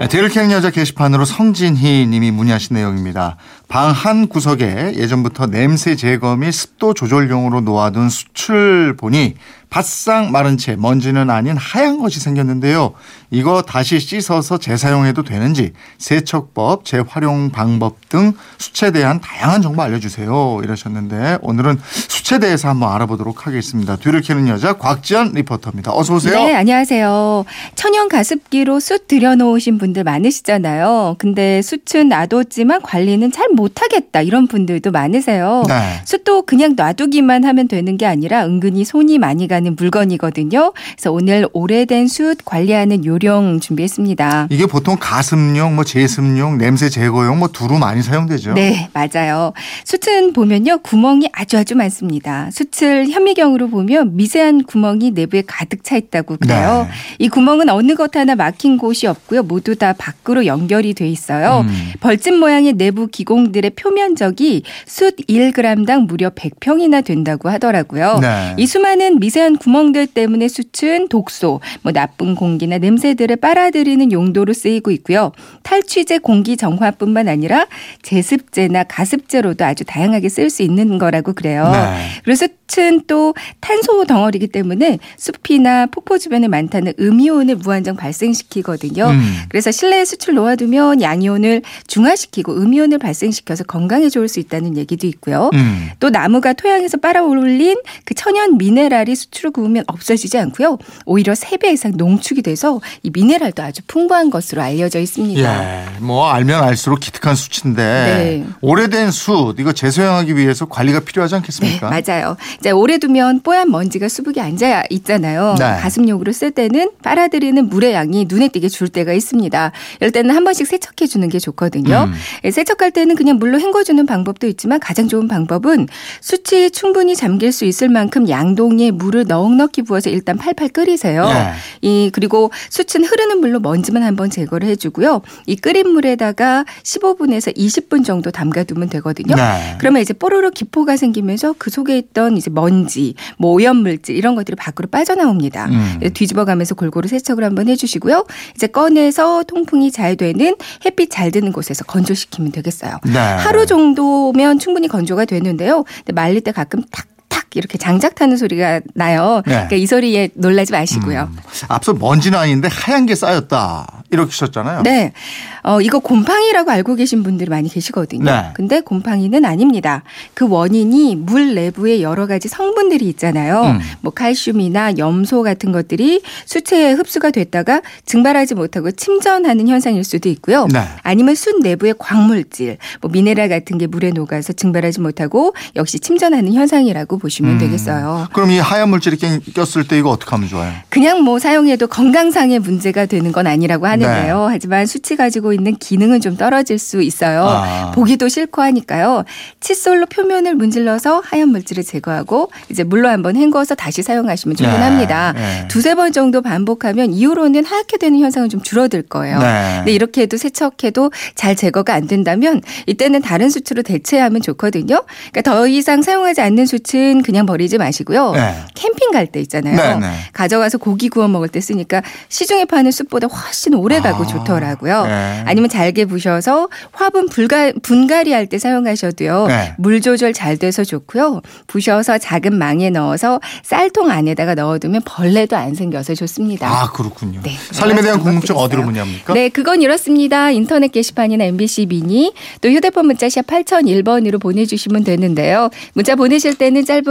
네, 뒤를 캐는 여자 게시판으로 성진희 님이 문의하신 내용입니다. 방 한 구석에 예전부터 냄새 제거 및 습도 조절용으로 놓아둔 수출 보니 바싹 마른 채 먼지는 아닌 하얀 것이 생겼는데요. 이거 다시 씻어서 재사용해도 되는지 세척법, 재활용 방법 등 수채에 대한 다양한 정보 알려주세요. 이러셨는데 오늘은 수채에 대해서 한번 알아보도록 하겠습니다. 뒤를 캐는 여자 곽지연 리포터입니다. 어서 오세요. 네, 안녕하세요. 천연 가습기로 숯 들여놓으신 분들 많으시잖아요. 근데 숯은 놔뒀지만 관리는 잘 못하겠다 이런 분들도 많으세요. 네. 숯도 그냥 놔두기만 하면 되는 게 아니라 은근히 손이 많이 가는 물건이거든요. 그래서 오늘 오래된 숯 관리하는 요령 준비했습니다. 이게 보통 가습용, 뭐 제습용, 냄새 제거용 뭐 두루 많이 사용되죠. 네, 맞아요. 숯은 보면요, 구멍이 아주 아주 많습니다. 숯을 현미경으로 보면 미세한 구멍이 내부에 가득 차 있다고 그래요. 네. 이 구멍은 어느 것 하나 막힌 곳이 없고요. 모두 다 밖으로 연결이 돼 있어요. 음. 벌집 모양의 내부 기공들의 표면적이 숯 1g당 무려 100평이나 된다고 하더라고요. 네. 이 수많은 미세한 구멍들 때문에 숯은 독소, 뭐 나쁜 공기나 냄새들을 빨아들이는 용도로 쓰이고 있고요. 탈취제 공기 정화뿐만 아니라 제습제나 가습제로도 아주 다양하게 쓸 수 있는 거라고 그래요. 네. 그리고 숯은 또 탄소 덩어리이기 때문에 숲이나 폭포 주변에 많다는 음이온을 무한정 발생시키거든요. 음. 그래서 실내에 숯을 놓아두면 양이온을 중화시키고 음이온을 발생시켜서 건강에 좋을 수 있다는 얘기도 있고요. 음. 또 나무가 토양에서 빨아올린 그 천연 미네랄이 수치로 구우면 없어지지 않고요. 오히려 3배 이상 농축이 돼서 이 미네랄도 아주 풍부한 것으로 알려져 있습니다. 예, 뭐 알면 알수록 기특한 수치인데 네. 오래된 숯 이거 재사용하기 위해서 관리가 필요하지 네, 않겠습니까? 맞아요. 이제 오래 두면 뽀얀 먼지가 수북이 앉아 있잖아요. 네. 가습용으로 쓸 때는 빨아들이는 물의 양이 눈에 띄게 줄 때가 있습니다. 이럴 때는 한 번씩 세척해 주는 게 좋거든요. 음. 예, 세척할 때는 그냥 물로 헹궈주는 방법도 있지만 가장 좋은 방법은 숯이 충분히 잠길 수 있을 만큼 양동이에 물을 넉넉히 부어서 일단 팔팔 끓이세요. 네. 이 그리고 숯은 흐르는 물로 먼지만 한번 제거를 해주고요. 이 끓인 물에다가 15분에서 20분 정도 담가두면 되거든요. 네. 그러면 이제 뽀로로 기포가 생기면서 그 속에 있던 이제 먼지, 뭐 오염 물질 이런 것들이 밖으로 빠져나옵니다. 음. 뒤집어가면서 골고루 세척을 한번 해주시고요. 이제 꺼내서 통풍이 잘 되는 햇빛 잘 드는 곳에서 건조시키면 되겠어요. 네. 하루 정도면 충분히 건조가 되는데요. 말릴 때 가끔 탁탁 이렇게 장작 타는 소리가 나요. 네. 그러니까 이 소리에 놀라지 마시고요. 음. 앞서 먼지는 아닌데 하얀 게 쌓였다 이렇게 썼잖아요. 네. 어, 이거 곰팡이라고 알고 계신 분들이 많이 계시거든요. 네. 근데 곰팡이는 아닙니다. 그 원인이 물 내부에 여러 가지 성분들이 있잖아요. 음. 뭐 칼슘이나 염소 같은 것들이 수체에 흡수가 됐다가 증발하지 못하고 침전하는 현상일 수도 있고요. 네. 아니면 숯 내부의 광물질, 뭐 미네랄 같은 게 물에 녹아서 증발하지 못하고 역시 침전하는 현상이라고 보시면 음. 되겠어요. 그럼 이 하얀 물질이 껴- 꼈을 때 이거 어떻게 하면 좋아요? 그냥 뭐 사용해도 건강상의 문제가 되는 건 아니라고 하는데요. 하지만 수치 가지고 있는 기능은 좀 떨어질 수 있어요. 아. 보기도 싫고 하니까요. 칫솔로 표면을 문질러서 하얀 물질을 제거하고 이제 물로 한번 헹궈서 다시 사용하시면 충분합니다. 네, 네. 두세 번 정도 반복하면 이후로는 하얗게 되는 현상은 좀 줄어들 거예요. 네. 근데 이렇게 해도 세척해도 잘 제거가 안 된다면 이때는 다른 수치로 대체하면 좋거든요. 그러니까 더 이상 사용하지 않는 수치는 그냥 버리지 마시고요. 네. 캠핑 갈 때 있잖아요. 네, 네. 가져가서 고기 구워 먹을 때 쓰니까 시중에 파는 숯보다 훨씬 오래 가고 아, 좋더라고요. 네. 아니면 잘게 부셔서 화분 불가, 분갈이 할 때 사용하셔도요. 네. 물 조절 잘 돼서 좋고요. 부셔서 작은 망에 넣어서 쌀통 안에다가 넣어두면 벌레도 안 생겨서 좋습니다. 아 그렇군요. 네, 살림에 대한 궁금증 어디로. 문의합니까? 네, 그건 이렇습니다. 인터넷 게시판이나 MBC 미니 또 휴대폰 문자 샵 8001번으로 보내주시면 되는데요. 문자 보내실 때는